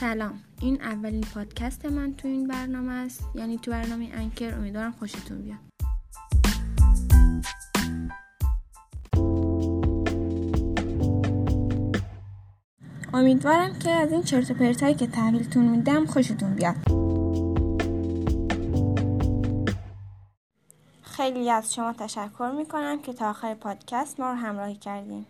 سلام. این اولین پادکست من تو این برنامه است. یعنی تو برنامه انکر. امیدوارم خوشتون بیاد. امیدوارم که از این چرت و پرتایی که تحویلتون میدم خوشتون بیاد. خیلی از شما تشکر می‌کنم که تا آخر پادکست ما رو همراهی کردیم